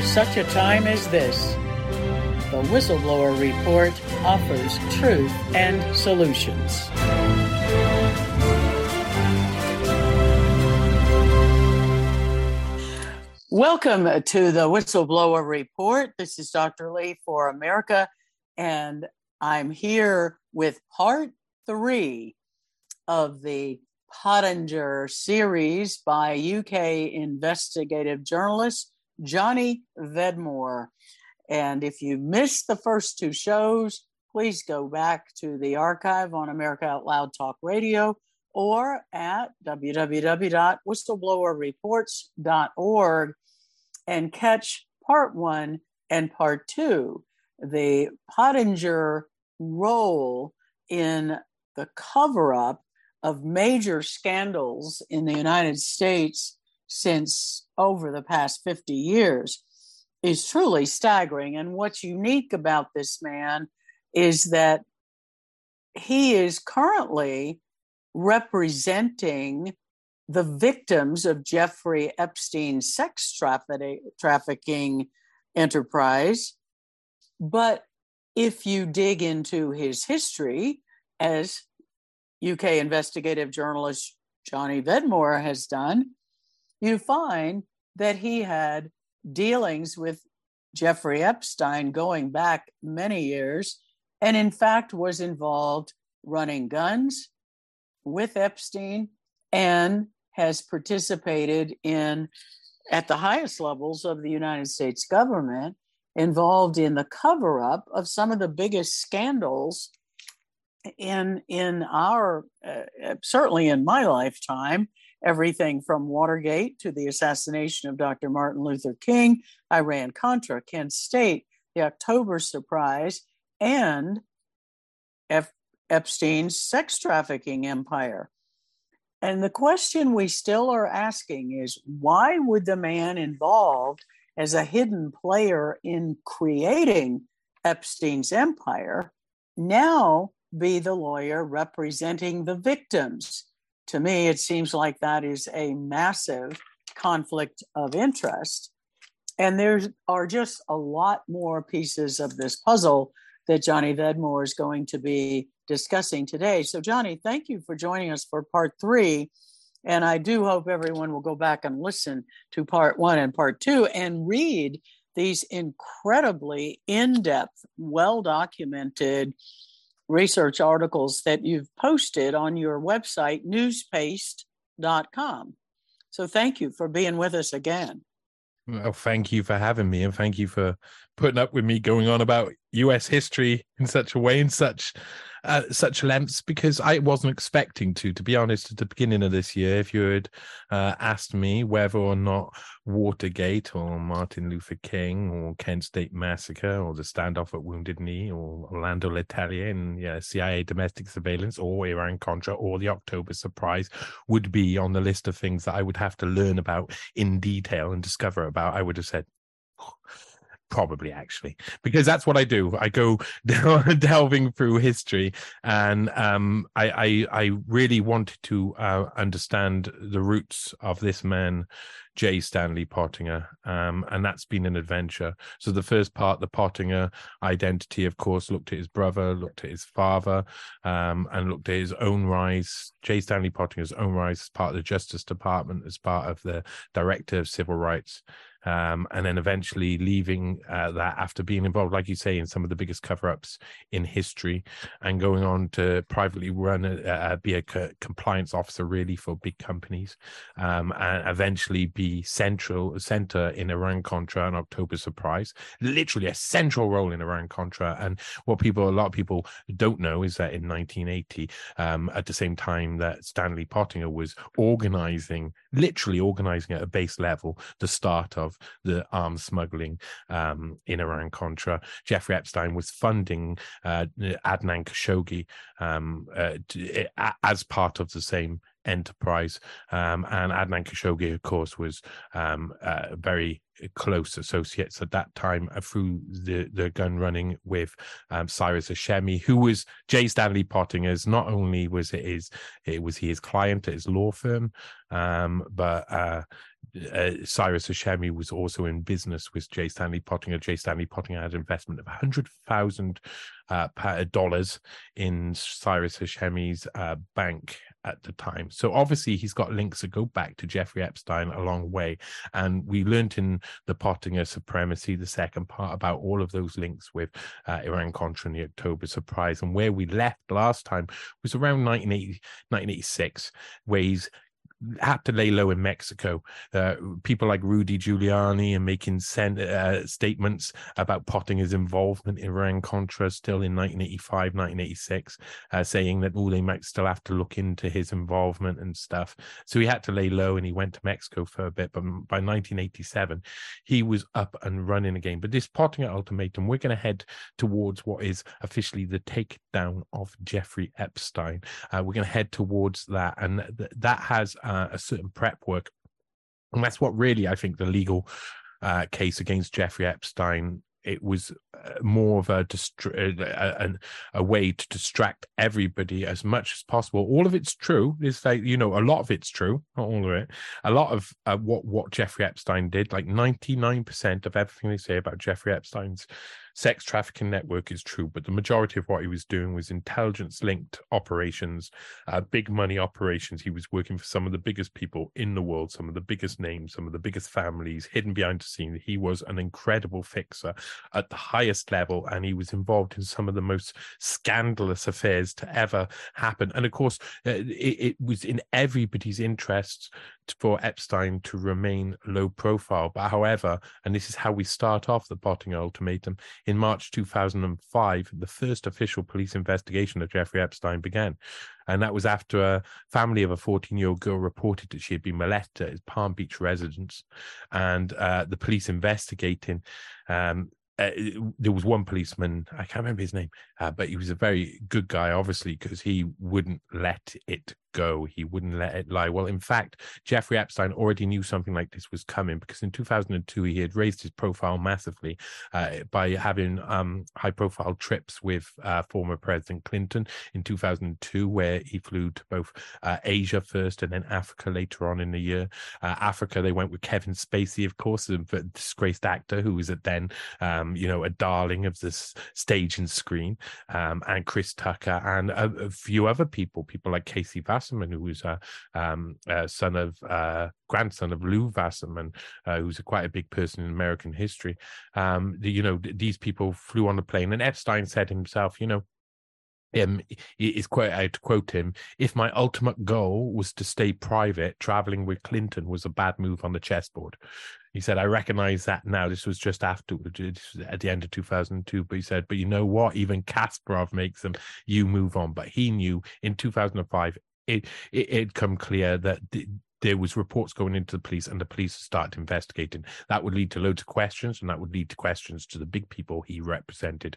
For such a time as this, the Whistleblower Report offers truth and solutions. Welcome to the Whistleblower Report. This is Dr. Lee for America, and I'm here with part three of the Pottinger series by UK investigative journalist Johnny Vedmore. And if you missed the first two shows, please go back to the archive on America Out Loud Talk Radio or at www.whistleblowerreports.org and catch part one and part two the Pottinger role in the cover up of major scandals in the United States since over the past 50 years is truly staggering. And what's unique about this man is that he is currently representing the victims of Jeffrey Epstein's sex trafficking enterprise. But if you dig into his history, as UK investigative journalist Johnny Vedmore has done, you find that he had dealings with Jeffrey Epstein going back many years, and in fact was involved running guns with Epstein and has participated in, at the highest levels of the United States government, involved in the cover up of some of the biggest scandals in in our uh, certainly in my lifetime everything from Watergate to the assassination of Dr. Martin Luther King, Iran Contra, Kent State, the October surprise, and F- Epstein's sex trafficking empire. And the question we still are asking is why would the man involved as a hidden player in creating Epstein's empire now be the lawyer representing the victims? To me, it seems like that is a massive conflict of interest. And there are just a lot more pieces of this puzzle that Johnny Vedmore is going to be discussing today. So, Johnny, thank you for joining us for part three. And I do hope everyone will go back and listen to part one and part two and read these incredibly in depth, well documented research articles that you've posted on your website, newspaste.com. So thank you for being with us again. Well, thank you for having me and thank you for putting up with me going on about US history in such a way, in such uh, such lengths because I wasn't expecting to. To be honest, at the beginning of this year, if you had uh, asked me whether or not Watergate or Martin Luther King or Kent State Massacre or the standoff at Wounded Knee or Orlando Letelier and yeah, CIA domestic surveillance or Iran Contra or the October surprise would be on the list of things that I would have to learn about in detail and discover about, I would have said, probably actually because that's what i do. I go delving through history and um, I, I, I really wanted to uh, understand the roots of this man j. Stanley pottinger. Um, and that's been an adventure. So the first part the pottinger identity of course looked at his brother looked at his father um, and looked at his own rise j. Stanley pottinger's own rise as part of the justice department as part of the director of civil rights um, and then eventually leaving uh, that after being involved, like you say, in some of the biggest cover-ups in history, and going on to privately run, a, be a co- compliance officer really for big companies, um, and eventually be central center in Iran Contra and October Surprise, literally a central role in Iran Contra. And what people, a lot of people don't know, is that in 1980, um, at the same time that Stanley Pottinger was organizing, literally organizing at a base level, the start of the arms smuggling um, in Iran Contra. Jeffrey Epstein was funding uh, Adnan Khashoggi um, uh, to, as part of the same enterprise. Um, and Adnan Khashoggi, of course, was um, very close associates at that time uh, through the, the gun running with um, Cyrus Hashemi, who was J. Stanley Pottinger's. Not only was it his, it was his client at his law firm, um, but uh, uh, Cyrus Hashemi was also in business with J. Stanley Pottinger. J. Stanley Pottinger had an investment of hundred thousand uh, dollars in Cyrus Hashemi's uh, bank at the time. So obviously he's got links that go back to Jeffrey Epstein a long way. And we learned in the Pottinger Supremacy, the second part, about all of those links with uh, Iran Contra and the October Surprise. And where we left last time was around 1980, 1986, where he's had to lay low in Mexico. Uh, people like Rudy Giuliani and making sen- uh, statements about Pottinger's involvement in Iran Contra still in 1985, 1986, uh, saying that oh, they might still have to look into his involvement and stuff. So he had to lay low and he went to Mexico for a bit. But by 1987, he was up and running again. But this Pottinger ultimatum, we're going to head towards what is officially the takedown of Jeffrey Epstein. Uh, we're going to head towards that. And th- that has uh, a certain prep work. And that's what really, I think, the legal uh, case against Jeffrey Epstein it was uh, more of a, distra- uh, a, a, way to distract everybody as much as possible. All of it's true. It's like you know, a lot of it's true, not all of it. A lot of uh, what what Jeffrey Epstein did, like ninety nine percent of everything they say about Jeffrey Epstein's sex trafficking network is true, but the majority of what he was doing was intelligence linked operations, uh, big money operations. He was working for some of the biggest people in the world, some of the biggest names, some of the biggest families hidden behind the scene. He was an incredible fixer at the highest level, and he was involved in some of the most scandalous affairs to ever happen. And of course, uh, it, it was in everybody's interests for Epstein to remain low profile. But however, and this is how we start off the Pottinger ultimatum, in March 2005, the first official police investigation of Jeffrey Epstein began. And that was after a family of a 14 year old girl reported that she had been molested at his Palm Beach residence. And uh, the police investigating um, uh, there was one policeman i can't remember his name uh, but he was a very good guy obviously because he wouldn't let it go. He wouldn't let it lie. Well, in fact, Jeffrey Epstein already knew something like this was coming because in 2002 he had raised his profile massively uh, by having um, high-profile trips with uh, former President Clinton in 2002, where he flew to both uh, Asia first and then Africa later on in the year. Uh, Africa, they went with Kevin Spacey, of course, a disgraced actor who was at then, um, you know, a darling of this stage and screen, um, and Chris Tucker and a, a, few other people, people like Casey Wasserman, who was a, um, a son of uh, grandson of Lew Wasserman, uh, who's a, quite a big person in American history. Um, you know, these people flew on the plane, and Epstein said himself, you know, um, is quote I quote him: "If my ultimate goal was to stay private, traveling with Clinton was a bad move on the chessboard." He said, "I recognize that now. This was just after at the end of 2002." But he said, "But you know what? Even Kasparov makes them. You move on." But he knew in 2005 it, it had come clear that the, there was reports going into the police and the police started investigating. That would lead to loads of questions and that would lead to questions to the big people he represented.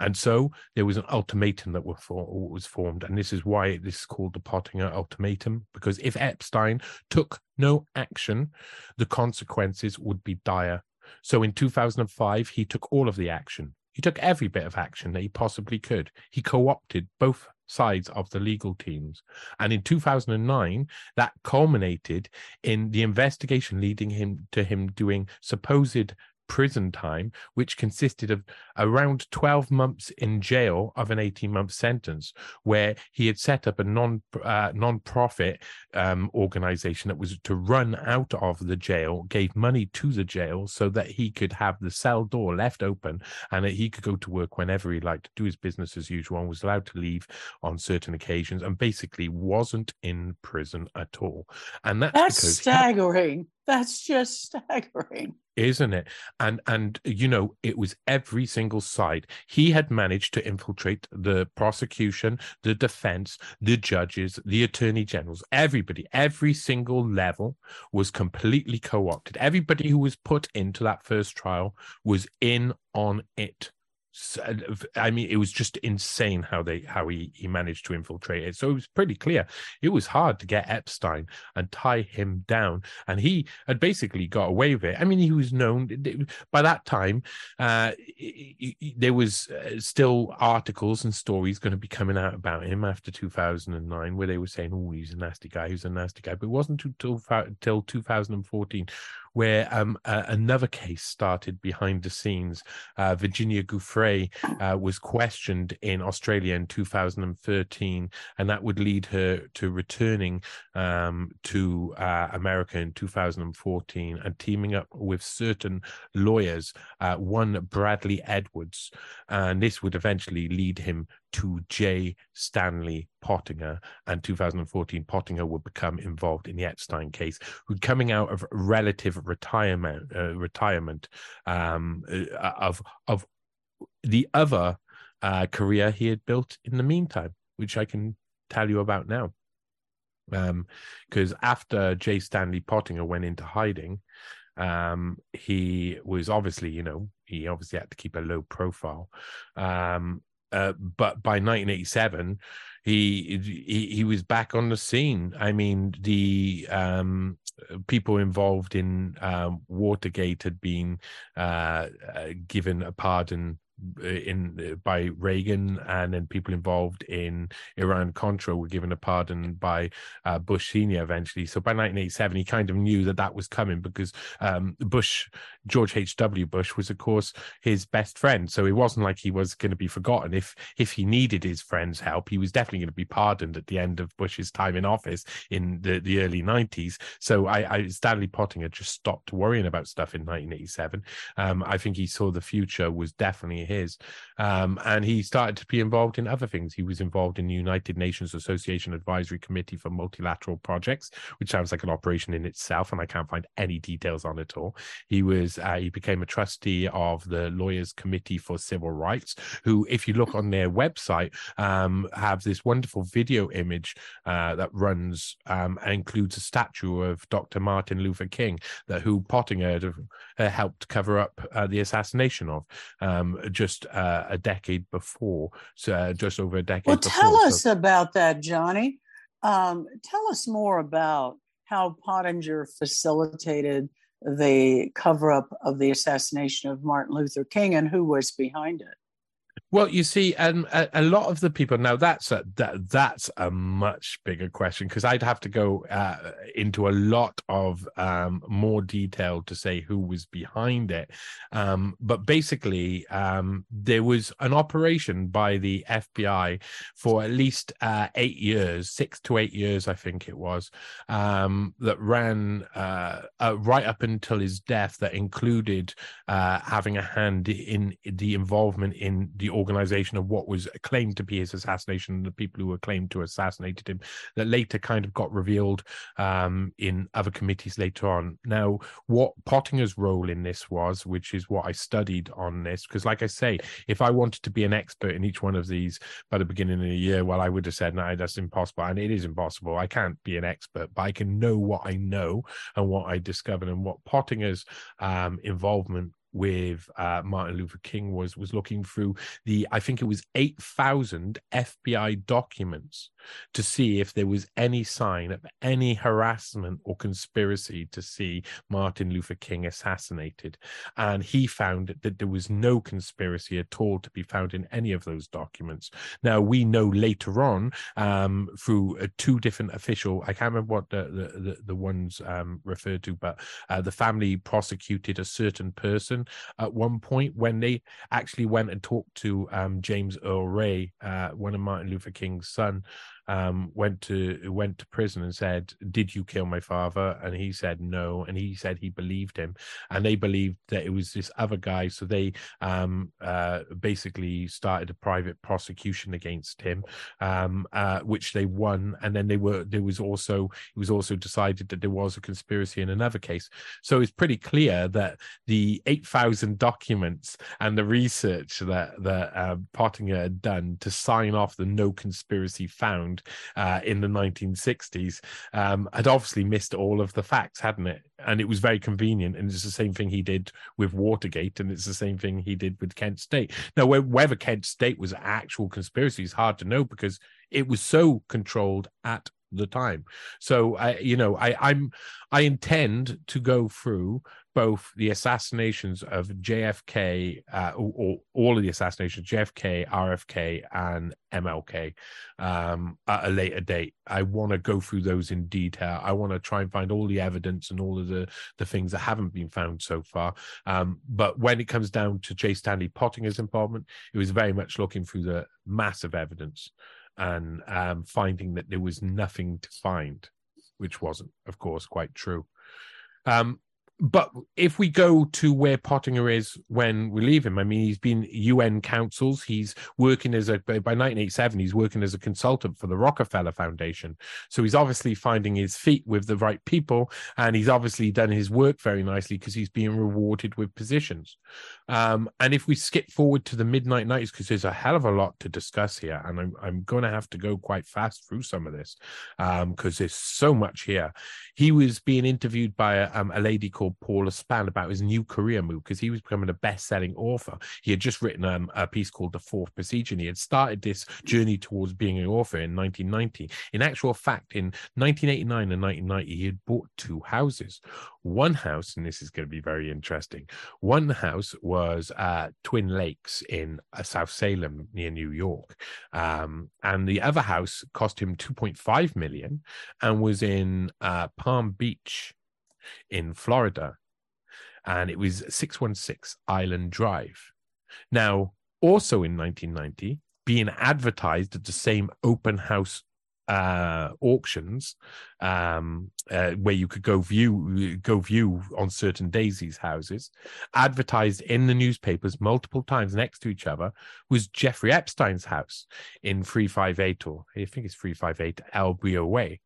And so there was an ultimatum that was formed. And this is why this is called the pottinger ultimatum because if epstein took no action the consequences would be dire. So in 2005 he took all of the action. He took every bit of action that he possibly could. He co-opted both sides of the legal teams. And in 2009, that culminated in the investigation leading him to him doing supposed prison time, which consisted of around 12 months in jail of an 18 month sentence, where he had set up a non uh, non-profit um, organization that was to run out of the jail, gave money to the jail so that he could have the cell door left open and that he could go to work whenever he liked, do his business as usual, and was allowed to leave on certain occasions, and basically wasn't in prison at all. And that's, that's staggering. That's just staggering. Isn't it? And and you know it was every single side. He had managed to infiltrate the prosecution the defense the judges the attorney generals everybody. Every single level was completely co-opted. Everybody who was put into that first trial was in on it I mean, it was just insane how they how he he managed to infiltrate it. So it was pretty clear it was hard to get Epstein and tie him down, and he had basically got away with it. I mean, he was known by that time. Uh, there was uh, still articles and stories going to be coming out about him after 2009, where they were saying, "Oh, he's a nasty guy. He's a nasty guy," but it wasn't until until 2014 where um, uh, another case started behind the scenes. Uh, Virginia Giuffre uh, was questioned in Australia in 2013, and that would lead her to returning um, to uh, America in 2014 and teaming up with certain lawyers, uh, one Bradley Edwards, and this would eventually lead him to J. Stanley Pottinger, and 2014 Pottinger would become involved in the Epstein case, who coming out of relative retirement, uh, retirement um, uh, of of the other uh, career he had built in the meantime, which I can tell you about now. Because um, after J. Stanley Pottinger went into hiding, um, he was obviously, you know, he obviously had to keep a low profile. Um, uh, but by 1987, he, he he was back on the scene. I mean, the um, people involved in um, Watergate had been uh, uh, given a pardon in uh, by Reagan, and then people involved in Iran Contra were given a pardon by uh, Bush Senior eventually. So by 1987, he kind of knew that that was coming because um, Bush, George H. W. Bush, was of course his best friend. So it wasn't like he was going to be forgotten. If if he needed his friend's help, he was definitely going to be pardoned at the end of Bush's time in office in the, the early 90s. So I, I Stanley Pottinger just stopped worrying about stuff in 1987. Um, I think he saw the future was definitely his. Um, and he started to be involved in other things. He was involved in the United Nations Association Advisory Committee for Multilateral Projects, which sounds like an operation in itself, and I can't find any details on it all. He was uh, he became a trustee of the Lawyers Committee for Civil Rights, who, if you look on their website, um, have this wonderful video image uh, that runs um, and includes a statue of Dr. Martin Luther King, that who Pottinger had, uh, helped cover up uh, the assassination of. Just uh, a decade before, so uh, just over a decade. Well, before, tell us so. about that, Johnny. Um, tell us more about how Pottinger facilitated the cover up of the assassination of Martin Luther King and who was behind it. Well, you see, um, a, a, lot of the people now that's a that, that's a much bigger question because I'd have to go uh, into a lot of um, more detail to say who was behind it. Um, but basically, um, there was an operation by the FBI for at least uh, eight years, six to eight years, I think it was, um, that ran uh, uh right up until his death. That included uh, having a hand in the involvement in the organization of what was claimed to be his assassination, the people who were claimed to have assassinated him, that later kind of got revealed um, in other committees later on. Now, what Pottinger's role in this was, which is what I studied on this, because like I say, if I wanted to be an expert in each one of these by the beginning of the year, well, I would have said, no, that's impossible. And it is impossible. I can't be an expert, but I can know what I know and what I discovered and what Pottinger's um, involvement with uh, Martin Luther King was was looking through the I think it was eight thousand FBI documents to see if there was any sign of any harassment or conspiracy to see Martin Luther King assassinated. And he found that there was no conspiracy at all to be found in any of those documents. Now, we know later on um, through uh, two different official, I can't remember what the, the, the, ones um, referred to, but uh, the family prosecuted a certain person at one point when they actually went and talked to um, James Earl Ray, uh, one of Martin Luther King's son, um, went to went to prison and said, "Did you kill my father?" And he said no, and he said he believed him, and they believed that it was this other guy. So they um, uh, basically started a private prosecution against him, um, uh, which they won, and then they were there was also it was also decided that there was a conspiracy in another case. So it's pretty clear that the eight thousand documents and the research that that uh, Pottinger had done to sign off the no conspiracy found uh, in the 1960s um, had obviously missed all of the facts, hadn't it? And it was very convenient. And it's the same thing he did with Watergate, and it's the same thing he did with Kent State. Now, whether Kent State was actual conspiracy is hard to know because it was so controlled at the time. So I, you know, I, I'm I intend to go through both the assassinations of JFK, uh, or, all of the assassinations, JFK, RFK, and MLK, um, at a later date. I want to go through those in detail. I want to try and find all the evidence and all of the the things that haven't been found so far. Um, but when it comes down to J. Stanley Pottinger's involvement, it was very much looking through the massive evidence and um, finding that there was nothing to find, which wasn't, of course, quite true. Um, but if we go to where Pottinger is when we leave him, I mean, he's been UN councils. He's working as a by 1987. He's working as a consultant for the Rockefeller Foundation. So he's obviously finding his feet with the right people, and he's obviously done his work very nicely because he's being rewarded with positions. Um, and if we skip forward to the midnight nights, because there's a hell of a lot to discuss here, and I'm I'm going to have to go quite fast through some of this because um, there's so much here. He was being interviewed by a, um, a lady called Paula Span about his new career move because he was becoming a best-selling author. He had just written um, a piece called The Fourth Procedure, and he had started this journey towards being an author in 1990. In actual fact, in 1989 and 1990, he had bought two houses. One house, and this is going to be very interesting. One house was uh, Twin Lakes in uh, South Salem near New York, um, and the other house cost him 2.5 million and was in uh, Palm Beach in Florida, and it was 616 Island Drive. Now, also in 1990, being advertised at the same open house uh, auctions um, uh, where you could go view go view on certain days these houses, advertised in the newspapers multiple times next to each other, was Jeffrey Epstein's house in three five eight or I think it's three five eight El Brillo Way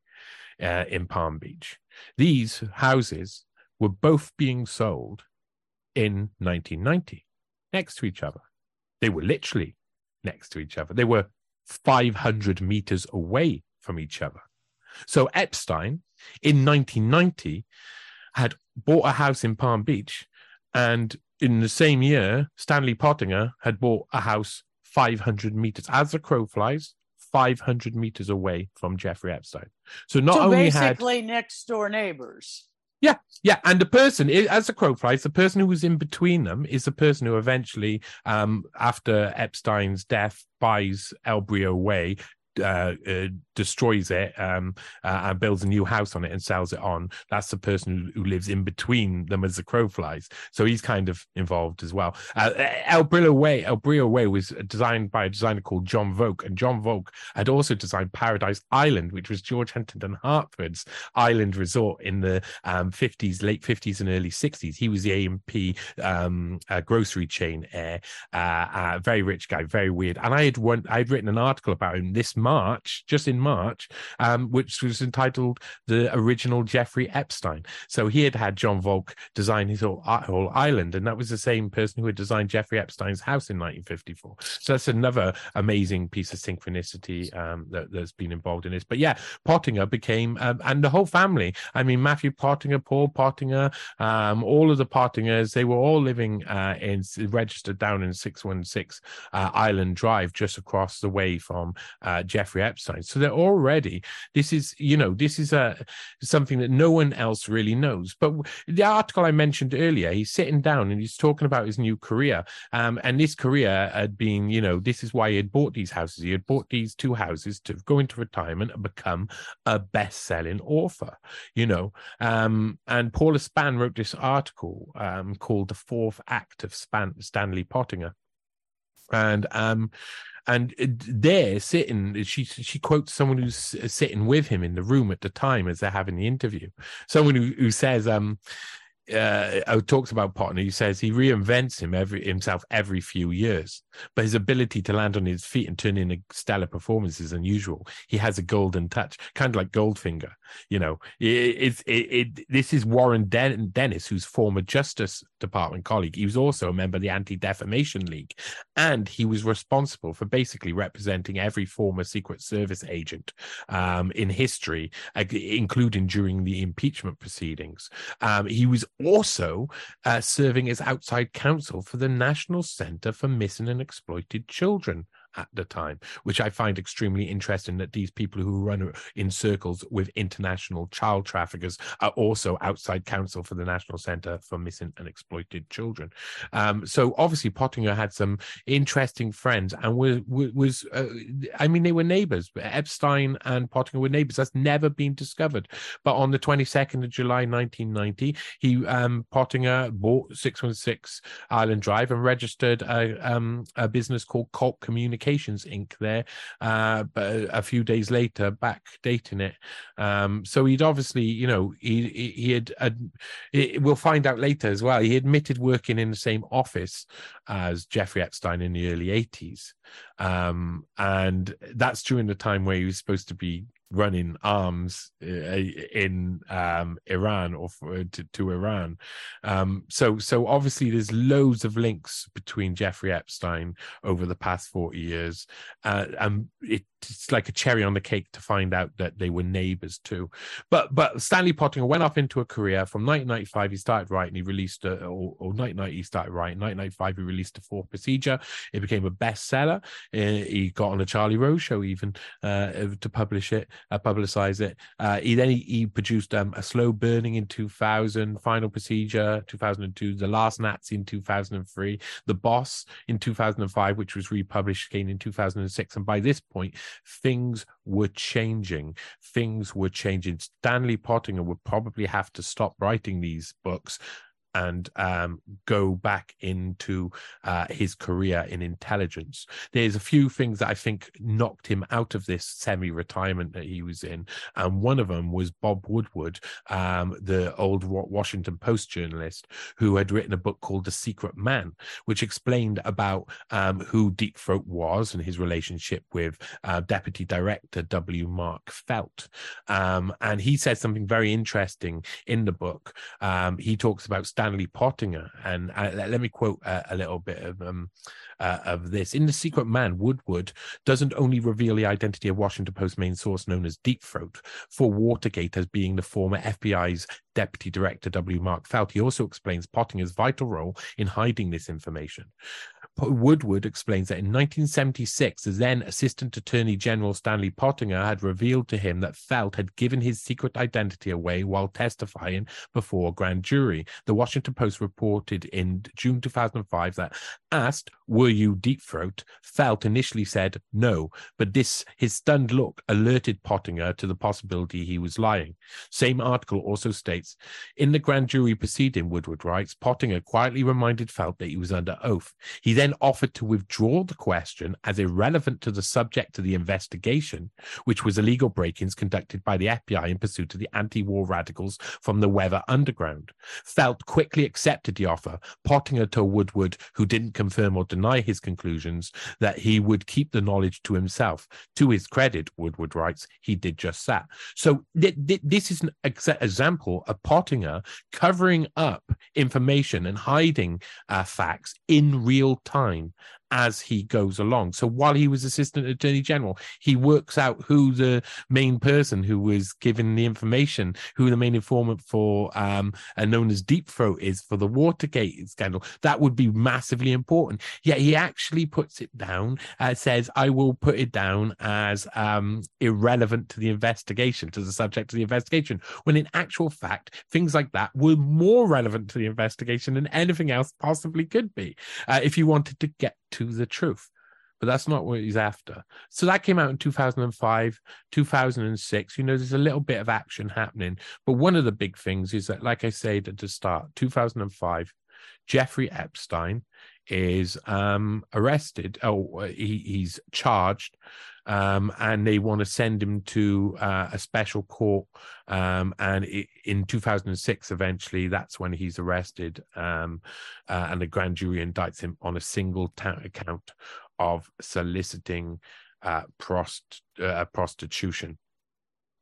uh, in Palm Beach. These houses were both being sold in 1990 next to each other. They were literally next to each other. They were 500 meters away from each other. So Epstein in 1990 had bought a house in Palm Beach, and in the same year, Stanley Pottinger had bought a house 500 meters. As the crow flies, 500 meters away from Jeffrey Epstein. So not so only basically had next door neighbors. yeah, yeah, and the person, as a crow flies, the person who was in between them is the person who eventually, um, after Epstein's death, buys El Brillo Way, uh, uh, destroys it um, uh, and builds a new house on it and sells it on. That's the person who, who, lives in between them as the crow flies. So he's kind of involved as well. Uh, El Brillo Way, El Brillo Way was designed by a designer called John Volk, and John Volk had also designed Paradise Island, which was George Huntington Hartford's island resort in the um, 50s, late 50s and early 60s. He was the A&P um, grocery chain heir, uh, very rich guy, very weird. And I had one, I had written an article about him this March, just in March, um, which was entitled "The Original Jeffrey Epstein." So he had had John Volk design his whole, uh, whole island, and that was the same person who had designed Jeffrey Epstein's house in 1954. So that's another amazing piece of synchronicity um, that, has been involved in this. But yeah, Pottinger became, um, and the whole family. I mean, Matthew Pottinger, Paul Pottinger, um, all of the Pottingers, they were all living uh, in registered down in 616 uh, Island Drive, just across the way from uh, Jeffrey Epstein. So they're already this is you know this is a something that no one else really knows. But the article i mentioned earlier he's sitting down and he's talking about his new career um, and this career had been you know this is why he had bought these houses. He had bought these two houses to go into retirement and become a best-selling author you know. Um, and paula span wrote this article um, called the fourth act of Span- stanley pottinger. And um and there sitting she she quotes someone who's sitting with him in the room at the time as they're having the interview. Someone who, who says um uh, talks about Pottinger. He says he reinvents him every himself every few years, but his ability to land on his feet and turn in a stellar performance is unusual. He has a golden touch, kind of like Goldfinger. You know, it, it, it, this is Warren Den- Dennis, whose former Justice Department colleague. He was also a member of the Anti Defamation League, and he was responsible for basically representing every former Secret Service agent um, in history, including during the impeachment proceedings. Um, he was also uh, serving as outside counsel for the National Center for Missing and Exploited Children at the time, which I find extremely interesting that these people who run in circles with international child traffickers are also outside counsel for the National Center for Missing and Exploited Children. Um, so obviously Pottinger had some interesting friends and was, was uh, I mean, they were neighbors. Epstein and Pottinger were neighbors. That's never been discovered. But on the 22nd of July, 1990, he um, Pottinger bought 616 Island Drive and registered a, um, a business called Colt Communications Communications Inc. there, uh, but a few days later, back dating it. Um, so he'd obviously, you know, he he, he had, had we'll find out later as well. He admitted working in the same office as Jeffrey Epstein in the early '80s, um, and that's during the time where he was supposed to be running arms uh, in um, Iran or for, to, to, Iran. Um, so, so obviously, there's loads of links between Jeffrey Epstein over the past 40 years, uh, and it it's like a cherry on the cake to find out that they were neighbors too. But but Stanley Pottinger went off into a career from 1995. He started writing. He released a, or, or 1990 he started writing. 1995 he released a fourth procedure. It became a bestseller. Uh, he got on a Charlie Rose show even uh, to publish it, uh, publicize it. Uh, he then he, he produced um, a slow burning in 2000, Final Procedure 2002, The Last Nazi in 2003, The Boss in 2005, which was republished again in 2006. And by this point things were changing. Things were changing. Stanley Pottinger would probably have to stop writing these books and um, go back into uh, his career in intelligence. There's a few things that I think knocked him out of this semi-retirement that he was in, and one of them was Bob Woodward, um, the old Washington Post journalist who had written a book called The Secret Man, which explained about um, who Deep Throat was and his relationship with uh, Deputy Director W. Mark Felt. Um, and he said something very interesting in the book. Um, he talks about Stanley Pottinger. And uh, let me quote uh, a little bit of um, uh, of this. In The Secret Man, Woodward doesn't only reveal the identity of Washington Post main source known as Deep Throat for Watergate as being the former FBI's Deputy Director W. Mark Felt, he also explains Pottinger's vital role in hiding this information. Woodward explains that in 1976, the then Assistant Attorney General Stanley Pottinger had revealed to him that Felt had given his secret identity away while testifying before a grand jury. The Washington Post reported in June 2005 that asked, Were you deep throat? Felt initially said no, but this, his stunned look, alerted Pottinger to the possibility he was lying. Same article also states In the grand jury proceeding, Woodward writes, Pottinger quietly reminded Felt that he was under oath. He then offered to withdraw the question as irrelevant to the subject of the investigation, which was illegal break ins conducted by the FBI in pursuit of the anti war radicals from the Weather Underground. Felt quickly accepted the offer. Pottinger told Woodward, who didn't confirm or deny his conclusions, that he would keep the knowledge to himself. To his credit, Woodward writes, he did just that. So th- th- this is an ex- example of Pottinger covering up information and hiding uh, facts in real time as he goes along. So while he was assistant attorney general, he works out who the main person who was given the information, who the main informant for um, and known as Deep Throat is for the Watergate scandal. That would be massively important. Yet he actually puts it down, uh, says, I will put it down as um, irrelevant to the investigation, to the subject of the investigation, when in actual fact, things like that were more relevant to the investigation than anything else possibly could be uh, if you wanted to get to the truth but that's not what he's after. So that came out in 2005, 2006. You know, there's a little bit of action happening. But one of the big things is that, like I said at the start, 2005, Jeffrey Epstein is um, arrested. Oh, he, he's charged, um, and they want to send him to uh, a special court. Um, and it, in 2006, eventually, that's when he's arrested, um, uh, and the grand jury indicts him on a single ta- count of soliciting uh, prost- uh, prostitution.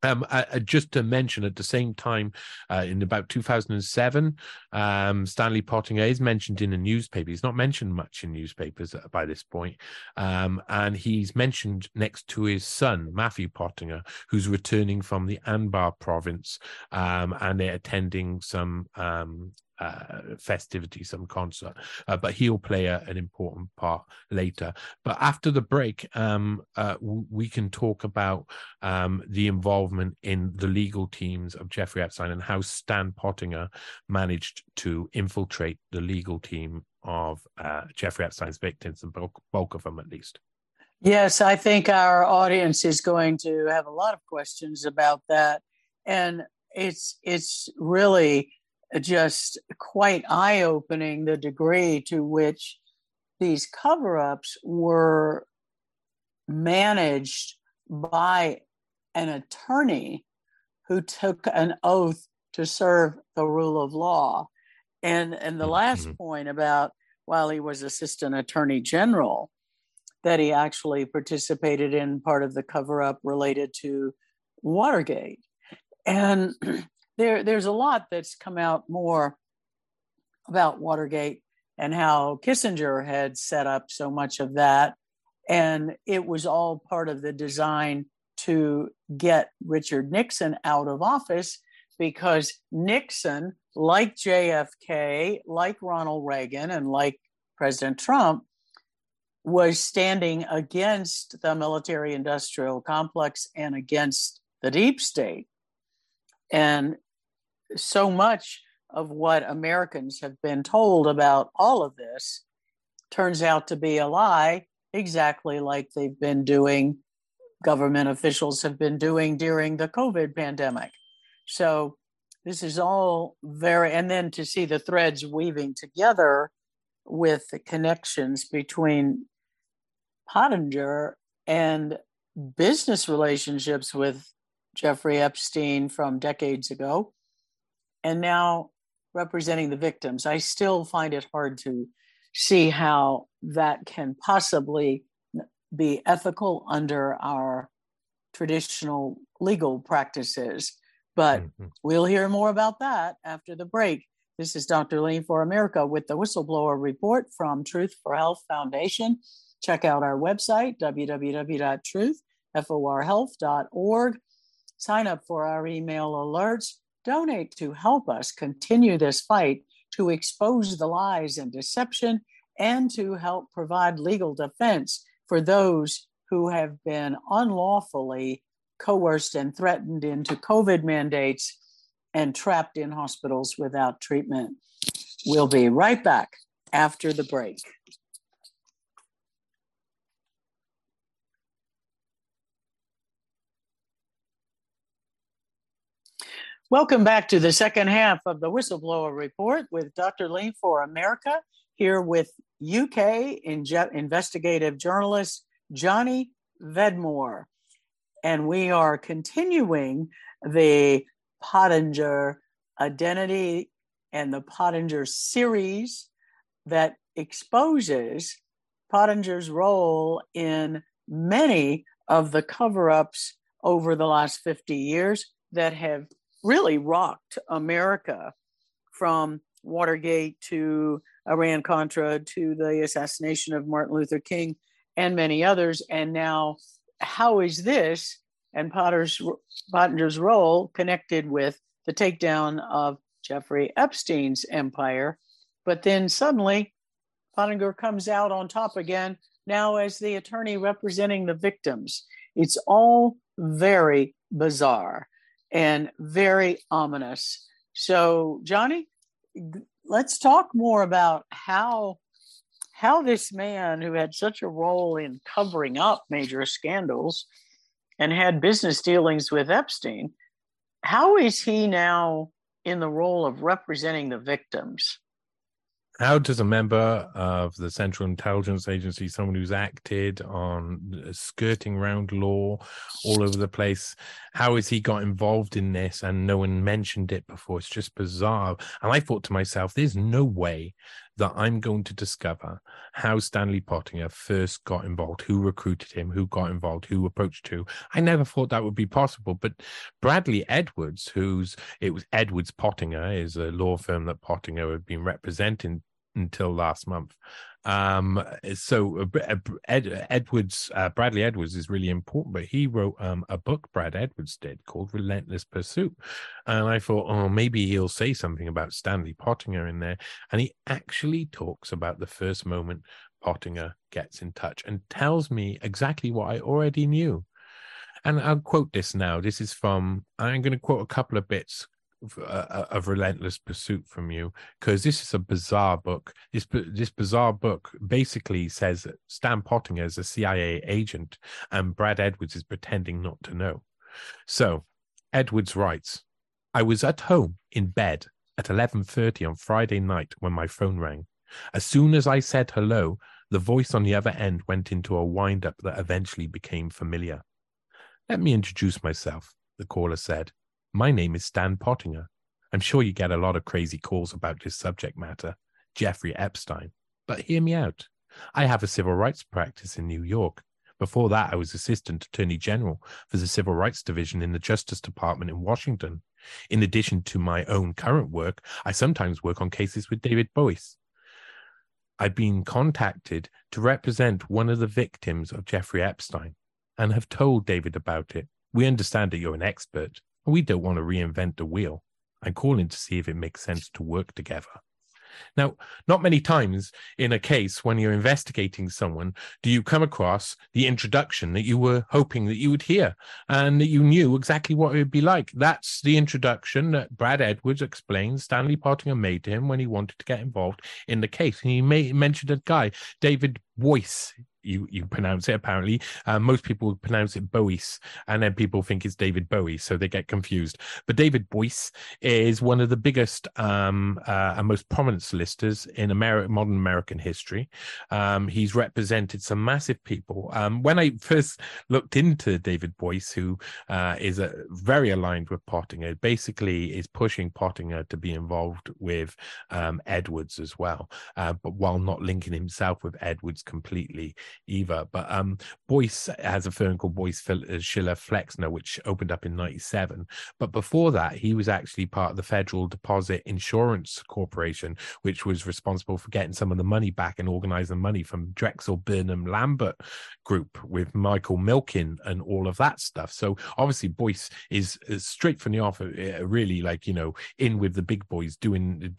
Um, uh, just to mention, at the same time, uh, in about 2007, um, Stanley Pottinger is mentioned in a newspaper. He's not mentioned much in newspapers by this point, um, and he's mentioned next to his son Matthew Pottinger, who's returning from the Anbar province, um, and they're attending some um, uh, festivity, some concert, uh, but he'll play a, an important part later. But after the break, um, uh, w- we can talk about um, the involvement in the legal teams of Jeffrey Epstein and how Stan Pottinger managed to infiltrate the legal team of uh, Jeffrey Epstein's victims, and bulk, bulk of them at least. Yes, I think our audience is going to have a lot of questions about that, and it's it's really just quite eye opening the degree to which these cover ups were managed by an attorney who took an oath to serve the rule of law. And, and the last mm-hmm. point about while he was assistant attorney general, that he actually participated in part of the cover up related to Watergate. And there there's a lot that's come out more about Watergate and how Kissinger had set up so much of that. And it was all part of the design to get Richard Nixon out of office because Nixon, like JFK, like Ronald Reagan, and like President Trump, was standing against the military industrial complex and against the deep state. And so much of what Americans have been told about all of this turns out to be a lie, exactly like they've been doing, government officials have been doing during the COVID pandemic. So this is all very, and then to see the threads weaving together with the connections between Pottinger and business relationships with Jeffrey Epstein from decades ago and now representing the victims. I still find it hard to see how that can possibly be ethical under our traditional legal practices. But mm-hmm. we'll hear more about that after the break. This is Dr. Lean for America with the Whistleblower Report from Truth for Health Foundation. Check out our website, www.truthforhealth.org. Sign up for our email alerts Donate to help us continue this fight to expose the lies and deception and to help provide legal defense for those who have been unlawfully coerced and threatened into COVID mandates and trapped in hospitals without treatment. We'll be right back after the break. Welcome back to the second half of the Whistleblower Report with Dr. Lean for America, here with UK investigative journalist Johnny Vedmore. And we are continuing the Pottinger identity and the Pottinger series that exposes Pottinger's role in many of the cover ups over the last 50 years that have really rocked America from Watergate to Iran Contra to the assassination of Martin Luther King and many others. And now, how is this and Potter's Pottinger's role connected with the takedown of Jeffrey Epstein's empire? But then suddenly, Pottinger comes out on top again, now as the attorney representing the victims. It's all very bizarre and very ominous. So, Johnny, let's talk more about how how this man who had such a role in covering up major scandals and had business dealings with Epstein, how is he now in the role of representing the victims? How does a member of the Central Intelligence Agency, someone who's acted on uh, skirting around law all over the place, how has he got involved in this and no one mentioned it before? It's just bizarre. And I thought to myself, there's no way that I'm going to discover how Stanley Pottinger first got involved, who recruited him, who got involved, who approached who. I never thought that would be possible. But Bradley Edwards, who's it was Edwards Pottinger, is a law firm that Pottinger had been representing until last month. Um, so uh, Ed, Edwards, uh, Bradley Edwards is really important, but he wrote um, a book, Brad Edwards did, called Relentless Pursuit. And I thought, oh, maybe he'll say something about Stanley Pottinger in there. And he actually talks about the first moment Pottinger gets in touch and tells me exactly what I already knew. And I'll quote this now. This is from, I'm going to quote a couple of bits uh, of relentless pursuit from you because this is a bizarre book. This this bizarre book basically says Stan Pottinger is a CIA agent and Brad Edwards is pretending not to know. So Edwards writes, "I was at home in bed at 11:30 on Friday night when my phone rang. As soon as I said hello, the voice on the other end went into a wind-up that eventually became familiar. Let me introduce myself." The caller said. My name is Stan Pottinger. I'm sure you get a lot of crazy calls about this subject matter, Jeffrey Epstein. But hear me out. I have a civil rights practice in New York. Before that, I was Assistant Attorney General for the Civil Rights Division in the Justice Department in Washington. In addition to my own current work, I sometimes work on cases with David Boies. I've been contacted to represent one of the victims of Jeffrey Epstein and have told David about it. We understand that you're an expert. We don't want to reinvent the wheel. I'm calling to see if it makes sense to work together. Now, not many times in a case when you're investigating someone do you come across the introduction that you were hoping that you would hear and that you knew exactly what it would be like. That's the introduction that Brad Edwards explains Stanley Pottinger made to him when he wanted to get involved in the case. And he may, mentioned a guy, David Boies you you pronounce it apparently. Uh, most people pronounce it Bois and then people think it's David Bowie so they get confused. But David Boies is one of the biggest um, uh, and most prominent solicitors in American modern American history. Um, he's represented some massive people. Um, when I first looked into David Boies who uh, is a, very aligned with Pottinger basically is pushing Pottinger to be involved with um, Edwards as well uh, but while not linking himself with Edwards completely either. But um, Boies has a firm called Boies uh, Schiller Flexner, which opened up in '97. But before that, he was actually part of the Federal Deposit Insurance Corporation, which was responsible for getting some of the money back and organizing money from Drexel Burnham Lambert Group with Michael Milken and all of that stuff. So obviously, Boies is, straight from the off, uh, really like you know in with the big boys, doing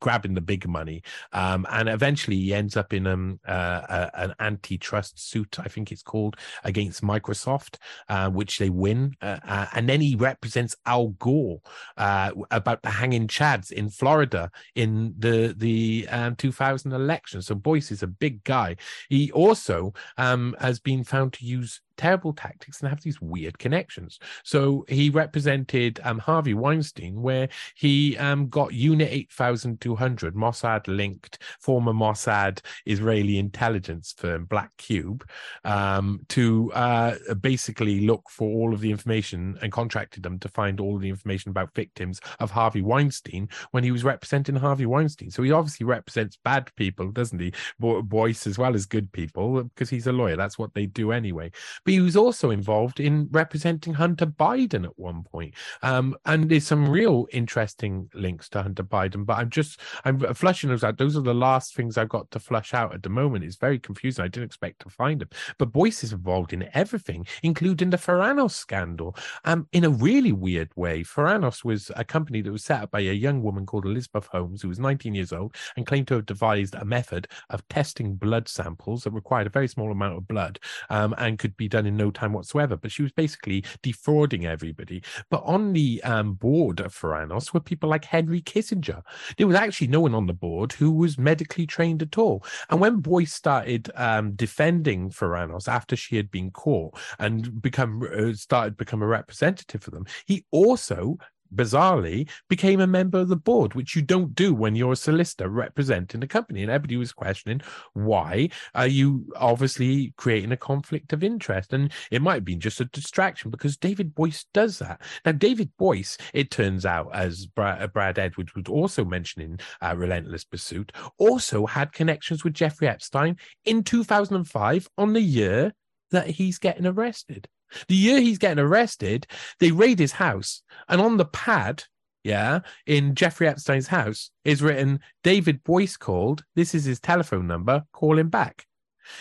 grabbing the big money, um, and eventually he ends up in um, uh, an anti antitrust suit, I think it's called, against Microsoft, uh, which they win. Uh, uh, and then he represents Al Gore uh, about the hanging Chads in Florida in the the um, 2000 election. So Boies is a big guy. He also um, has been found to use terrible tactics and have these weird connections. So he represented um, Harvey Weinstein, where he um, got Unit 8200, Mossad linked former Mossad Israeli intelligence firm Black Cube, um, to uh, basically look for all of the information and contracted them to find all the information about victims of Harvey Weinstein when he was representing Harvey Weinstein. So he obviously represents bad people, doesn't he? Boies as well as good people because he's a lawyer. That's what they do anyway. But he was also involved in representing Hunter Biden at one point. Um, and there's some real interesting links to Hunter Biden, but I'm just I'm flushing those out. Those are the last things I've got to flush out at the moment. It's very confusing. I didn't expect to find them, but Boies is involved in everything, including the Theranos scandal. Um, in a really weird way, Theranos was a company that was set up by a young woman called Elizabeth Holmes, who was 19 years old and claimed to have devised a method of testing blood samples that required a very small amount of blood um, and could be done in no time whatsoever. But she was basically defrauding everybody. But on the um, board of Theranos were people like Henry Kissinger. There was actually no one on the board who was medically trained at all. And when Boies started um, defending Theranos after she had been caught and become uh, started become a representative for them, he also bizarrely became a member of the board, which you don't do when you're a solicitor representing a company. And everybody was questioning why are you obviously creating a conflict of interest? And it might have been just a distraction because David Boies does that. Now, David Boies, it turns out, as Brad, uh, Brad Edwards was also mentioning uh, Relentless Pursuit, also had connections with Jeffrey Epstein in 2005 on the year that he's getting arrested. The year he's getting arrested, they raid his house, and on the pad, yeah, in Jeffrey Epstein's house, is written David Boies called. This is his telephone number. Call him back.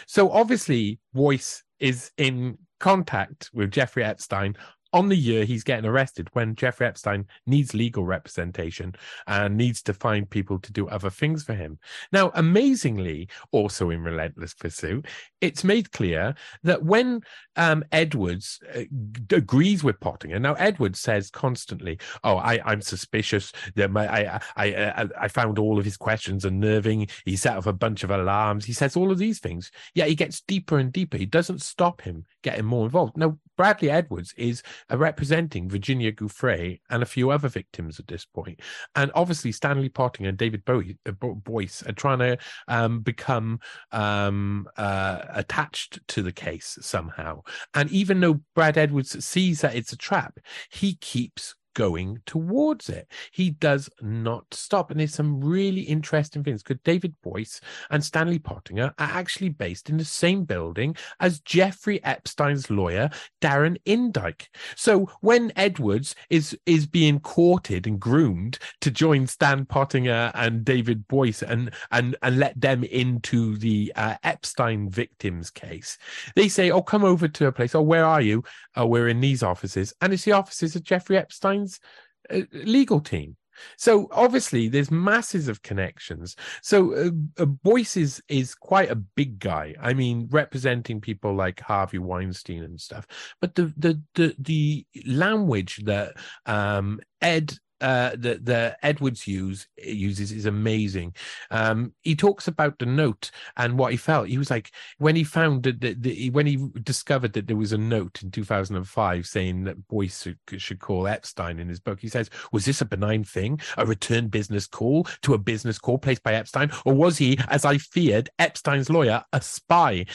So obviously, Boies is in contact with Jeffrey Epstein on the year he's getting arrested when Jeffrey Epstein needs legal representation and needs to find people to do other things for him. Now, amazingly, also in Relentless Pursuit, it's made clear that when um, Edwards uh, agrees with Pottinger, now Edwards says constantly, "Oh, I, am suspicious that my, I, I, I, I found all of his questions unnerving. He set off a bunch of alarms. He says all of these things. Yet he gets deeper and deeper. He doesn't stop him getting more involved. Now, Bradley Edwards is uh, representing Virginia Giuffre and a few other victims at this point. And obviously, Stanley Pottinger and David Bowie, uh, Boies are trying to um, become um, uh, attached to the case somehow. And even though Brad Edwards sees that it's a trap, he keeps going towards it. He does not stop. And there's some really interesting things because David Boies and Stanley Pottinger are actually based in the same building as Jeffrey Epstein's lawyer, Darren Indyke. So when Edwards is is being courted and groomed to join Stan Pottinger and David Boies and and and let them into the uh, Epstein victims case, they say, "Oh, come over to a place. Oh, where are you? Oh, we're in these offices." And it's the offices of Jeffrey Epstein uh, legal team. So obviously, there's masses of connections. So uh, uh, Boies is is quite a big guy. I mean, representing people like Harvey Weinstein and stuff. But the the the, the language that um, Ed uh, that the Edwards use uses is amazing. Um, he talks about the note and what he felt. He was like when he found that when he discovered that there was a note in 2005 saying that Boies should, should call Epstein in his book. He says, "Was this a benign thing, a return business call to a business call placed by Epstein, or was he, as I feared, Epstein's lawyer, a spy?"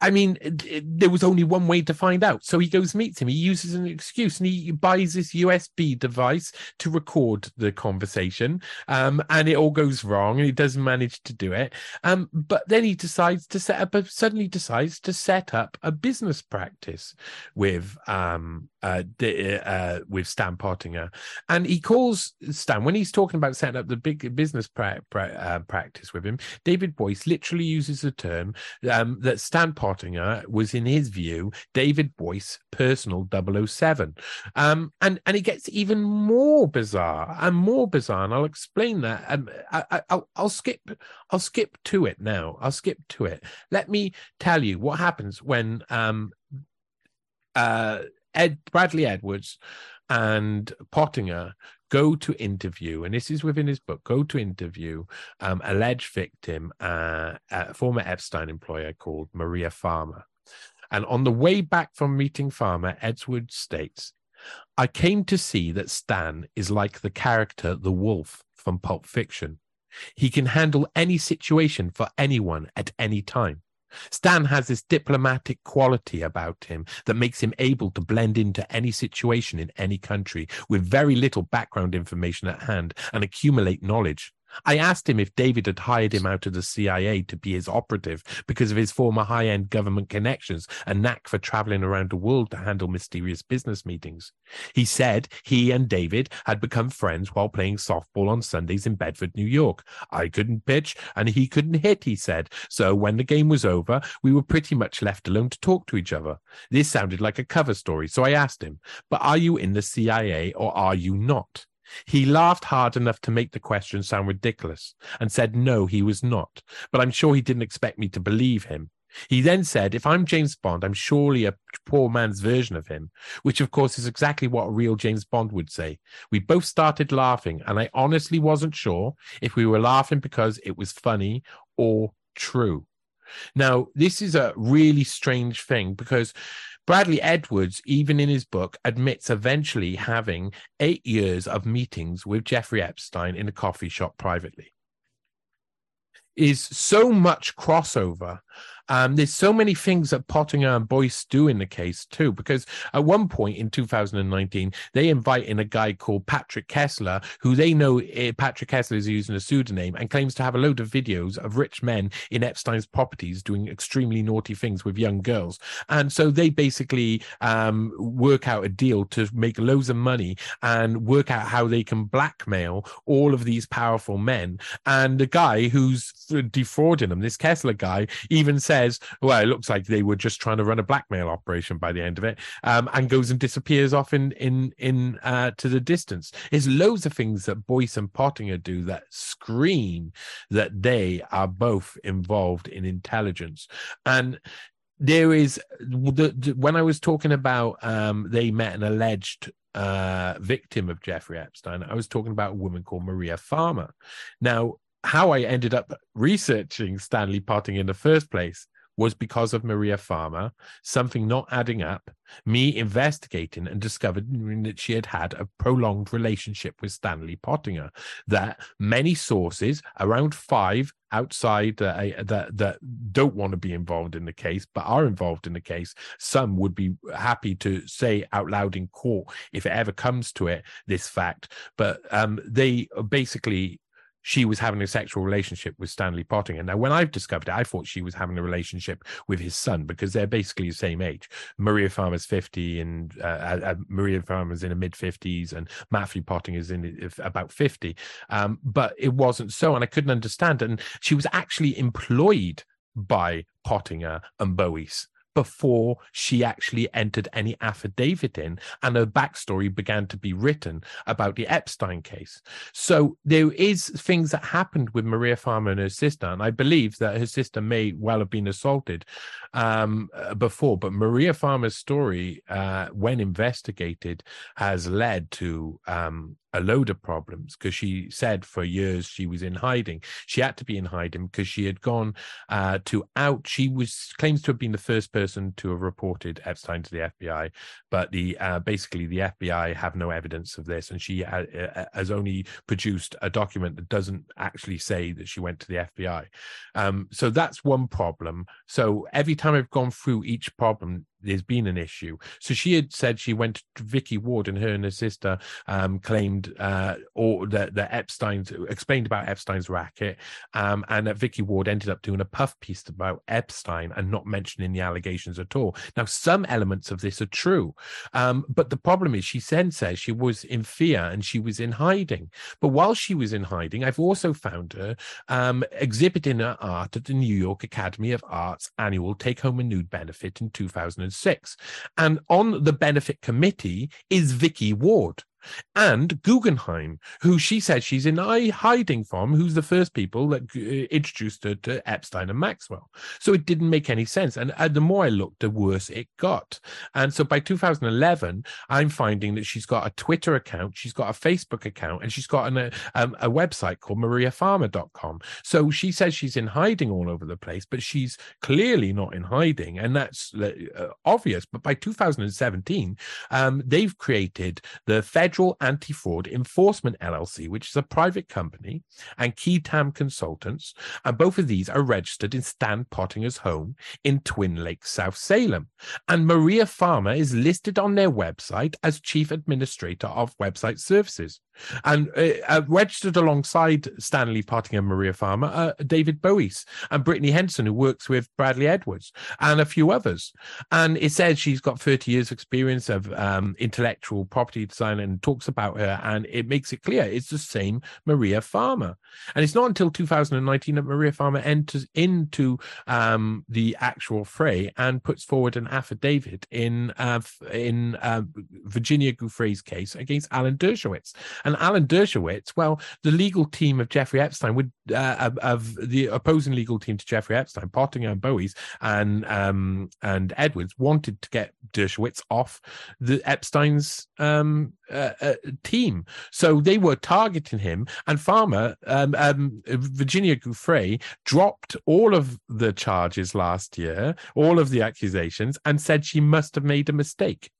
I mean, it, it, there was only one way to find out. So he goes meets him. He uses an excuse and he buys this USB device to record the conversation. Um, and it all goes wrong and he doesn't manage to do it. Um, but then he decides to set up a suddenly decides to set up a business practice with um uh, uh with Stan Pottinger. And he calls Stan when he's talking about setting up the big business pra- pra- uh, practice with him. David Boies literally uses the term um, that Stan Pottinger was, in his view, David Boies personal 007. Um, and, and it gets even more bizarre and more bizarre. And I'll explain that. Um, I, will I'll skip, I'll skip to it now. I'll skip to it. Let me tell you what happens when um, uh, Ed Bradley Edwards and Pottinger go to interview, and this is within his book, go to interview um, alleged victim, uh, a former Epstein employer called Maria Farmer. And on the way back from meeting Farmer, Edwards states, I came to see that Stan is like the character the wolf from Pulp Fiction. He can handle any situation for anyone at any time. Stan has this diplomatic quality about him that makes him able to blend into any situation in any country with very little background information at hand and accumulate knowledge. I asked him if David had hired him out of the CIA to be his operative because of his former high end government connections and knack for traveling around the world to handle mysterious business meetings. He said he and David had become friends while playing softball on Sundays in Bedford, New York. I couldn't pitch and he couldn't hit, he said. So when the game was over, we were pretty much left alone to talk to each other. This sounded like a cover story, so I asked him, But are you in the CIA or are you not? He laughed hard enough to make the question sound ridiculous and said no, he was not. But I'm sure he didn't expect me to believe him. He then said, If I'm James Bond, I'm surely a poor man's version of him, which of course is exactly what a real James Bond would say. We both started laughing, and I honestly wasn't sure if we were laughing because it was funny or true. Now, this is a really strange thing because Bradley Edwards, even in his book, admits eventually having eight years of meetings with Jeffrey Epstein in a coffee shop privately. Is so much crossover um, there's so many things that Pottinger and Boies do in the case too, because at one point in 2019, they invite in a guy called Patrick Kessler, who they know eh, Patrick Kessler is using a pseudonym and claims to have a load of videos of rich men in Epstein's properties doing extremely naughty things with young girls. And so they basically um, work out a deal to make loads of money and work out how they can blackmail all of these powerful men. And the guy who's defrauding them, this Kessler guy, even says, says, well, it looks like they were just trying to run a blackmail operation by the end of it, um, and goes and disappears off in in in uh, to the distance. There's loads of things that Boies and Pottinger do that scream that they are both involved in intelligence, and there is when I was talking about um, they met an alleged uh, victim of Jeffrey Epstein, I was talking about a woman called Maria Farmer. Now, how I ended up researching Stanley Potting in the first place was because of Maria Farmer, something not adding up, me investigating and discovering that she had had a prolonged relationship with Stanley Pottinger. That many sources, around five outside uh, that that don't want to be involved in the case but are involved in the case, some would be happy to say out loud in court if it ever comes to it this fact. But um, they basically she was having a sexual relationship with Stanley Pottinger. Now, when I've discovered it, I thought she was having a relationship with his son because they're basically the same age. Maria Farmer's 50 and uh, uh, uh Maria Farmer's in the mid 50s and Matthew Pottinger's in about 50. Um, but it wasn't so. And I couldn't understand. And she was actually employed by Pottinger and Boies before she actually entered any affidavit in and her backstory began to be written about the Epstein case. So there is things that happened with Maria Farmer and her sister, and I believe that her sister may well have been assaulted um, uh, before, but Maria Farmer's story, uh, when investigated, has led to um, a load of problems because she said for years she was in hiding. She had to be in hiding because she had gone uh, to out. She was claims to have been the first person to have reported Epstein to the FBI, but the uh, basically the FBI have no evidence of this, and she ha- uh, uh, has only produced a document that doesn't actually say that she went to the FBI. Um, so that's one problem. So every time I've gone through each problem, there's been an issue. So she had said she went to Vicky Ward and her and her sister um, claimed uh, or that the Epstein's explained about Epstein's racket, um, and that Vicky Ward ended up doing a puff piece about Epstein and not mentioning the allegations at all. Now, some elements of this are true, um, but the problem is she then says she was in fear and she was in hiding. But while she was in hiding, I've also found her um, exhibiting her art at the New York Academy of Arts annual Take Home a Nude benefit in 2000. 2006. And on the benefit committee is Vicky Ward and Guggenheim, who she said she's in hiding from, who's the first people that uh, introduced her to Epstein and Maxwell. So it didn't make any sense. And, and the more I looked, the worse it got. And so by 2011, I'm finding that she's got a Twitter account, she's got a Facebook account, and she's got an, a, uh, um, a website called mariafarmer.com. So she says she's in hiding all over the place, but she's clearly not in hiding. And that's uh, obvious. But by 2017, um, they've created the Fed Federal Anti Fraud Enforcement LLC, which is a private company, and Qui Tam Consultants. And both of these are registered in Stan Pottinger's home in Twin Lakes, South Salem. And Maria Farmer is listed on their website as Chief Administrator of Website Services. And uh, uh, registered alongside Stanley Pottinger and Maria Farmer, uh, David Bowies and Brittany Henson, who works with Bradley Edwards, and a few others. And it says she's got 30 years' experience of um, intellectual property design and talks about her, and it makes it clear it's the same Maria Farmer. And it's not until 2019 that Maria Farmer enters into um, the actual fray and puts forward an affidavit in uh, in uh, Virginia Giuffre's case against Alan Dershowitz. And Alan Dershowitz, well, the legal team of Jeffrey Epstein would uh, of, the opposing legal team to Jeffrey Epstein, Pottinger and Bowies and um, and Edwards wanted to get Dershowitz off the Epstein's um, uh, team, so they were targeting him. And Farmer, um, um Virginia Giuffre, dropped all of the charges last year, all of the accusations, and said she must have made a mistake.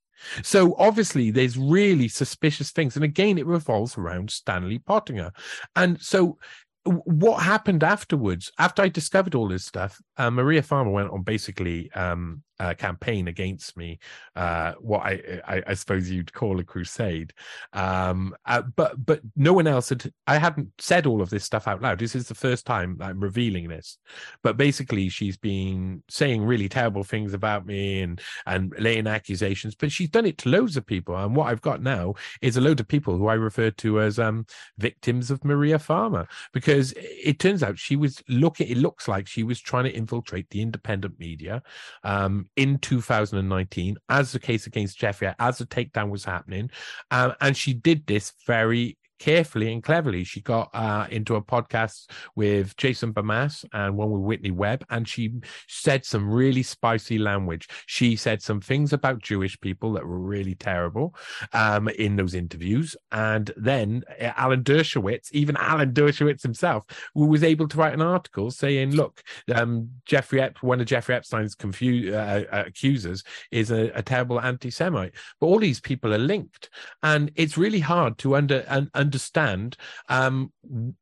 So obviously, there's really suspicious things, and again, it revolves around Stanley Pottinger, and so what happened afterwards after i discovered all this stuff uh, maria farmer went on basically um, uh, campaign against me, uh, what I, I, I suppose you'd call a crusade. Um, uh, but but no one else had. I hadn't said all of this stuff out loud. This is the first time I'm revealing this. But basically, she's been saying really terrible things about me and and laying accusations. But she's done it to loads of people. And what I've got now is a load of people who I refer to as um, victims of Maria Farmer because it turns out she was looking. It looks like she was trying to infiltrate the independent media. Um, in 2019, as the case against Jeffrey, as the takedown was happening. Um, and she did this very carefully and cleverly. She got uh, into a podcast with Jason Bermas and one with Whitney Webb, and she said some really spicy language. She said some things about Jewish people that were really terrible um, in those interviews. And then uh, Alan Dershowitz, even Alan Dershowitz himself, was able to write an article saying, look, um, Jeffrey one of Jeffrey Epstein's confu- uh, uh, accusers is a, a terrible anti Semite. But all these people are linked. And it's really hard to under, and understand um,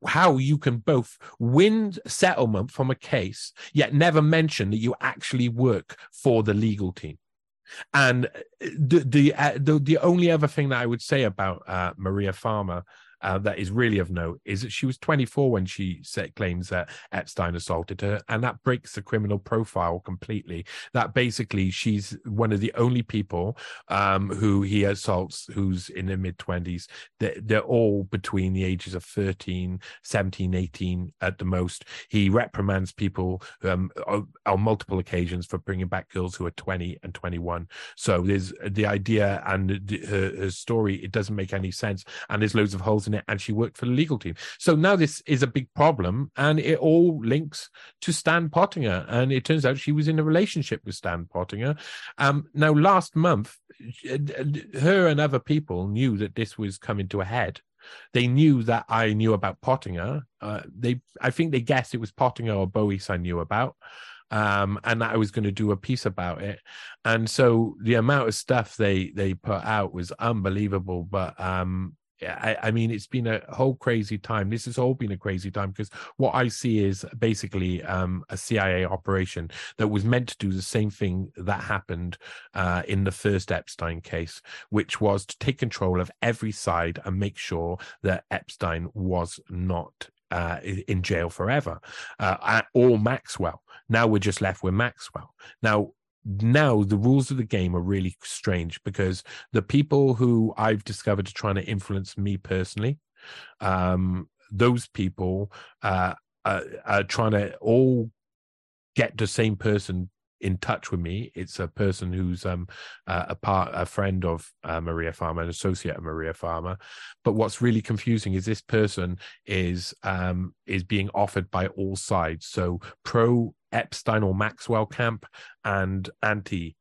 how you can both win settlement from a case, yet never mention that you actually work for the legal team. And the the uh, the, the only other thing that I would say about uh, Maria Farmer uh, that is really of note is that she was 24 when she set claims that Epstein assaulted her, and that breaks the criminal profile completely. That basically she's one of the only people um, who he assaults who's in their mid 20s. They're, they're all between the ages of 13, 17, 18 at the most. He reprimands people um, on multiple occasions for bringing back girls who are 20 and 21. So there's the idea and her, her story, it doesn't make any sense. And there's loads of holes in it, and she worked for the legal team. So now this is a big problem, and it all links to Stan Pottinger. And it turns out she was in a relationship with Stan Pottinger. Um, now, last month, her and other people knew that this was coming to a head. They knew that I knew about Pottinger. Uh, they, I think, they guessed it was Pottinger or Bowies I knew about um, and that I was going to do a piece about it. And so the amount of stuff they they put out was unbelievable. But um, I, I, mean, it's been a whole crazy time. This has all been a crazy time because what I see is basically um, a CIA operation that was meant to do the same thing that happened uh, in the first Epstein case, which was to take control of every side and make sure that Epstein was not uh, in jail forever, uh, or Maxwell. Now we're just left with Maxwell. Now, now the rules of the game are really strange because the people who I've discovered are trying to influence me personally, um, those people uh, are, are trying to all get the same person in touch with me. It's a person who's um, uh, a part, a friend of uh, Maria Farmer, an associate of Maria Farmer. But what's really confusing is this person is um, is being offered by all sides. So pro Epstein or Maxwell camp and anti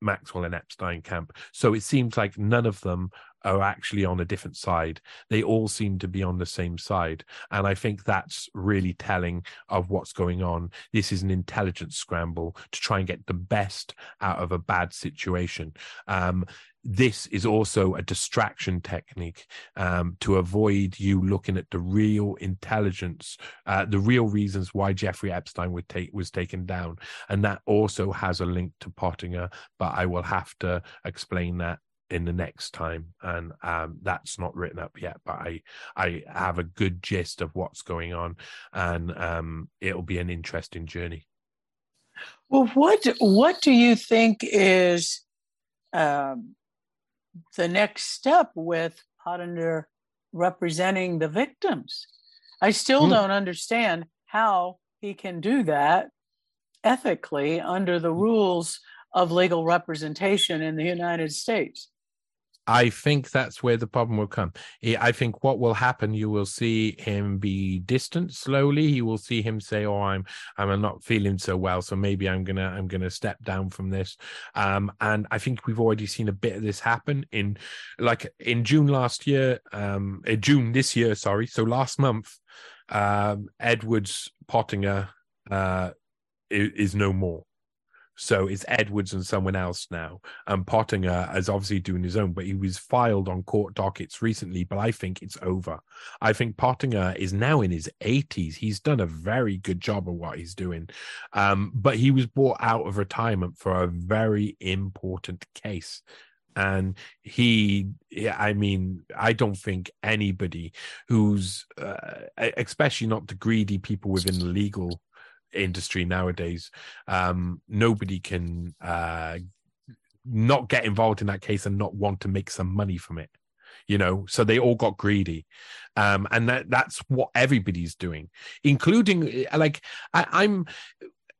Maxwell and Epstein camp. So it seems like none of them are actually on a different side. They all seem to be on the same side. And I think that's really telling of what's going on. This is an intelligence scramble to try and get the best out of a bad situation. Um, this is also a distraction technique um, to avoid you looking at the real intelligence, uh, the real reasons why Jeffrey Epstein would take, was taken down. And that also has a link to Pottinger, but I will have to explain that in the next time. And um, that's not written up yet but i i have a good gist of what's going on. And um, it'll be an interesting journey. Well what what do you think is um, the next step with Pottinger representing the victims. I still mm. don't understand how he can do that ethically under the rules of legal representation in the United States. I think that's where the problem will come. I think what will happen, you will see him be distant slowly. You will see him say, "Oh, I'm, I'm not feeling so well, so maybe I'm gonna, I'm gonna step down from this." Um, and I think we've already seen a bit of this happen in, like in June last year, um, in June this year, sorry. So last month, um, Edwards Pottinger uh, is no more. So it's Edwards and someone else now. And Pottinger is obviously doing his own, but he was filed on court dockets recently. But I think it's over. I think Pottinger is now in his 80s. He's done a very good job of what he's doing. Um, but he was brought out of retirement for a very important case. And he, I mean, I don't think anybody who's, uh, especially not the greedy people within the legal industry nowadays. Um, nobody can uh, not get involved in that case and not want to make some money from it. You know, so they all got greedy, um, and that that's what everybody's doing, including like I, I'm.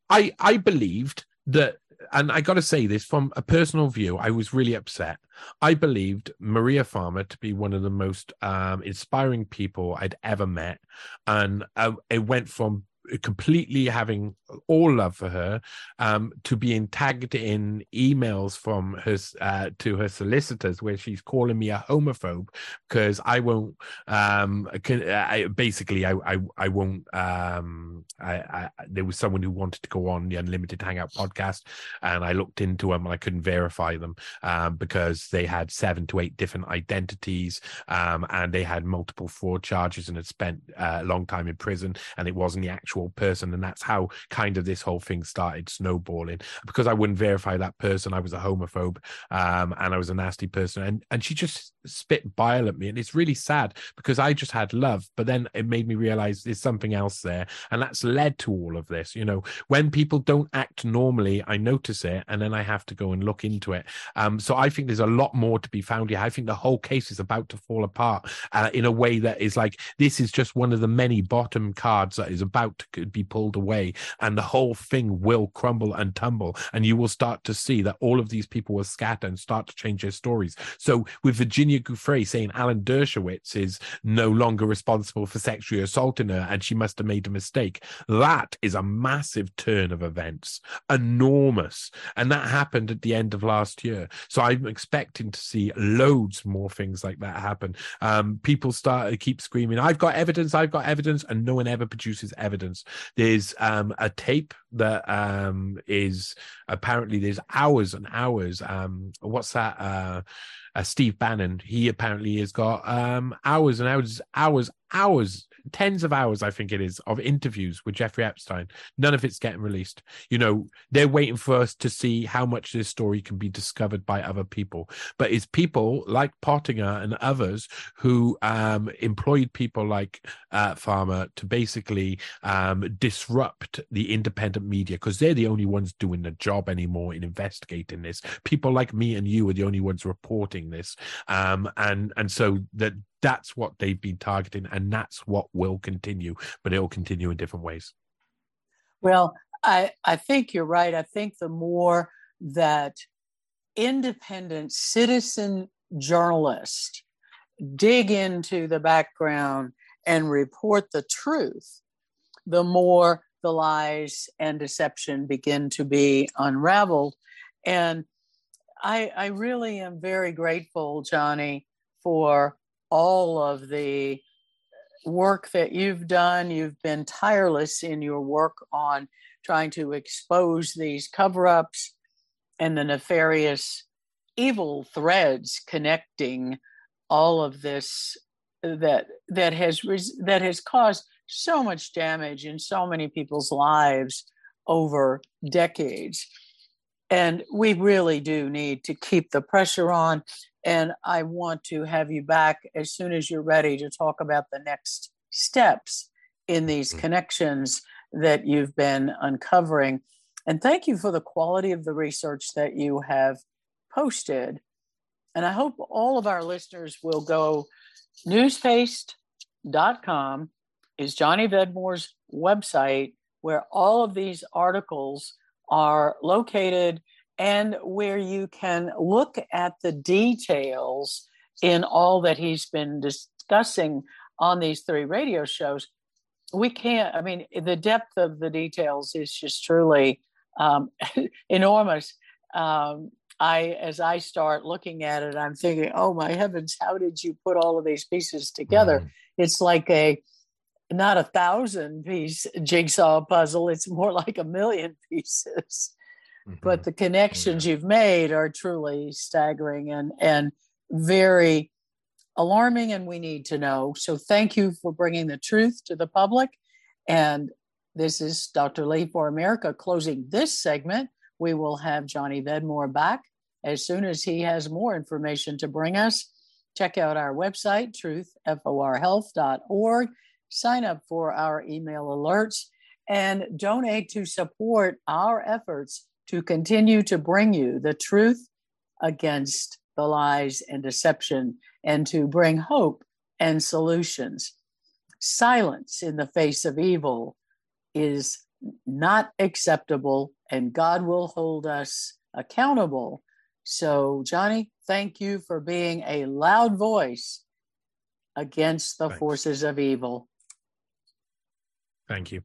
I I believed that and I got to say this from a personal view, I was really upset. I believed Maria Farmer to be one of the most um, inspiring people I'd ever met, and uh, it went from completely having all love for her um, to being tagged in emails from her uh, to her solicitors where she's calling me a homophobe because I won't um, can, I, basically I, I, I won't um, I, I, there was someone who wanted to go on the unlimited hangout podcast and I looked into them and I couldn't verify them um, because they had seven to eight different identities um, and they had multiple fraud charges and had spent uh, a long time in prison and it wasn't the actual actual person. And that's how kind of this whole thing started snowballing. Because I wouldn't verify that person, I was a homophobe um, and I was a nasty person. And and she just spit bile at me. And it's really sad because I just had love. But then it made me realize there's something else there. And that's led to all of this. You know, when people don't act normally, I notice it and then I have to go and look into it. Um, so I think there's a lot more to be found here. I think the whole case is about to fall apart uh, in a way that is like this is just one of the many bottom cards that is about to be pulled away and the whole thing will crumble and tumble and you will start to see that all of these people will scatter and start to change their stories so with virginia giuffre saying alan dershowitz is no longer responsible for sexually assaulting her and she must have made a mistake that is a massive turn of events enormous and that happened at the end of last year so i'm expecting to see loads more things like that happen um, people start to keep screaming i've got evidence i've got evidence and no one ever produces evidence there's um, a tape that um, is apparently there's hours and hours. Um, what's that? Uh, uh, Steve Bannon. He apparently has got um, hours and hours, hours, hours tens of hours, I think it is, of interviews with Jeffrey Epstein. None of it's getting released. You know, they're waiting for us to see how much this story can be discovered by other people. But it's people like Pottinger and others who um, employed people like uh, Farmer to basically um, disrupt the independent media because they're the only ones doing the job anymore in investigating this. People like me and you are the only ones reporting this, um, and and so that that's what they've been targeting and that's what will continue but it'll continue in different ways. Well i i think you're right. I think the more that independent citizen journalists dig into the background and report the truth the more the lies and deception begin to be unraveled. And i i really am very grateful johnny for all of the work that you've done. You've been tireless in your work on trying to expose these cover ups and the nefarious evil threads connecting all of this that that has that has caused so much damage in so many people's lives over decades and we really do need to keep the pressure on and i want to have you back as soon as you're ready to talk about the next steps in these mm-hmm. connections that you've been uncovering. And thank you for the quality of the research that you have posted. And i hope all of our listeners will go. Newspaste.com is johnny vedmore's website where all of these articles are located and where you can look at the details in all that he's been discussing on these three radio shows. We can't, I mean, the depth of the details is just truly um, enormous. Um, I, as I start looking at it, I'm thinking, oh my heavens, how did you put all of these pieces together? Mm. It's like a not a thousand piece jigsaw puzzle it's more like a million pieces mm-hmm. but the connections yeah. you've made are truly staggering and and very alarming and we need to know. So thank you for bringing the truth to the public. And this is dr lee for america closing this segment. We will have johnny vedmore back as soon as he has more information to bring us. Check out our website truthforhealth.org sign up for our email alerts, and donate to support our efforts to continue to bring you the truth against the lies and deception and to bring hope and solutions. Silence in the face of evil is not acceptable, and God will hold us accountable. So, Johnny, thank you for being a loud voice against the Thanks. forces of evil. Thank you.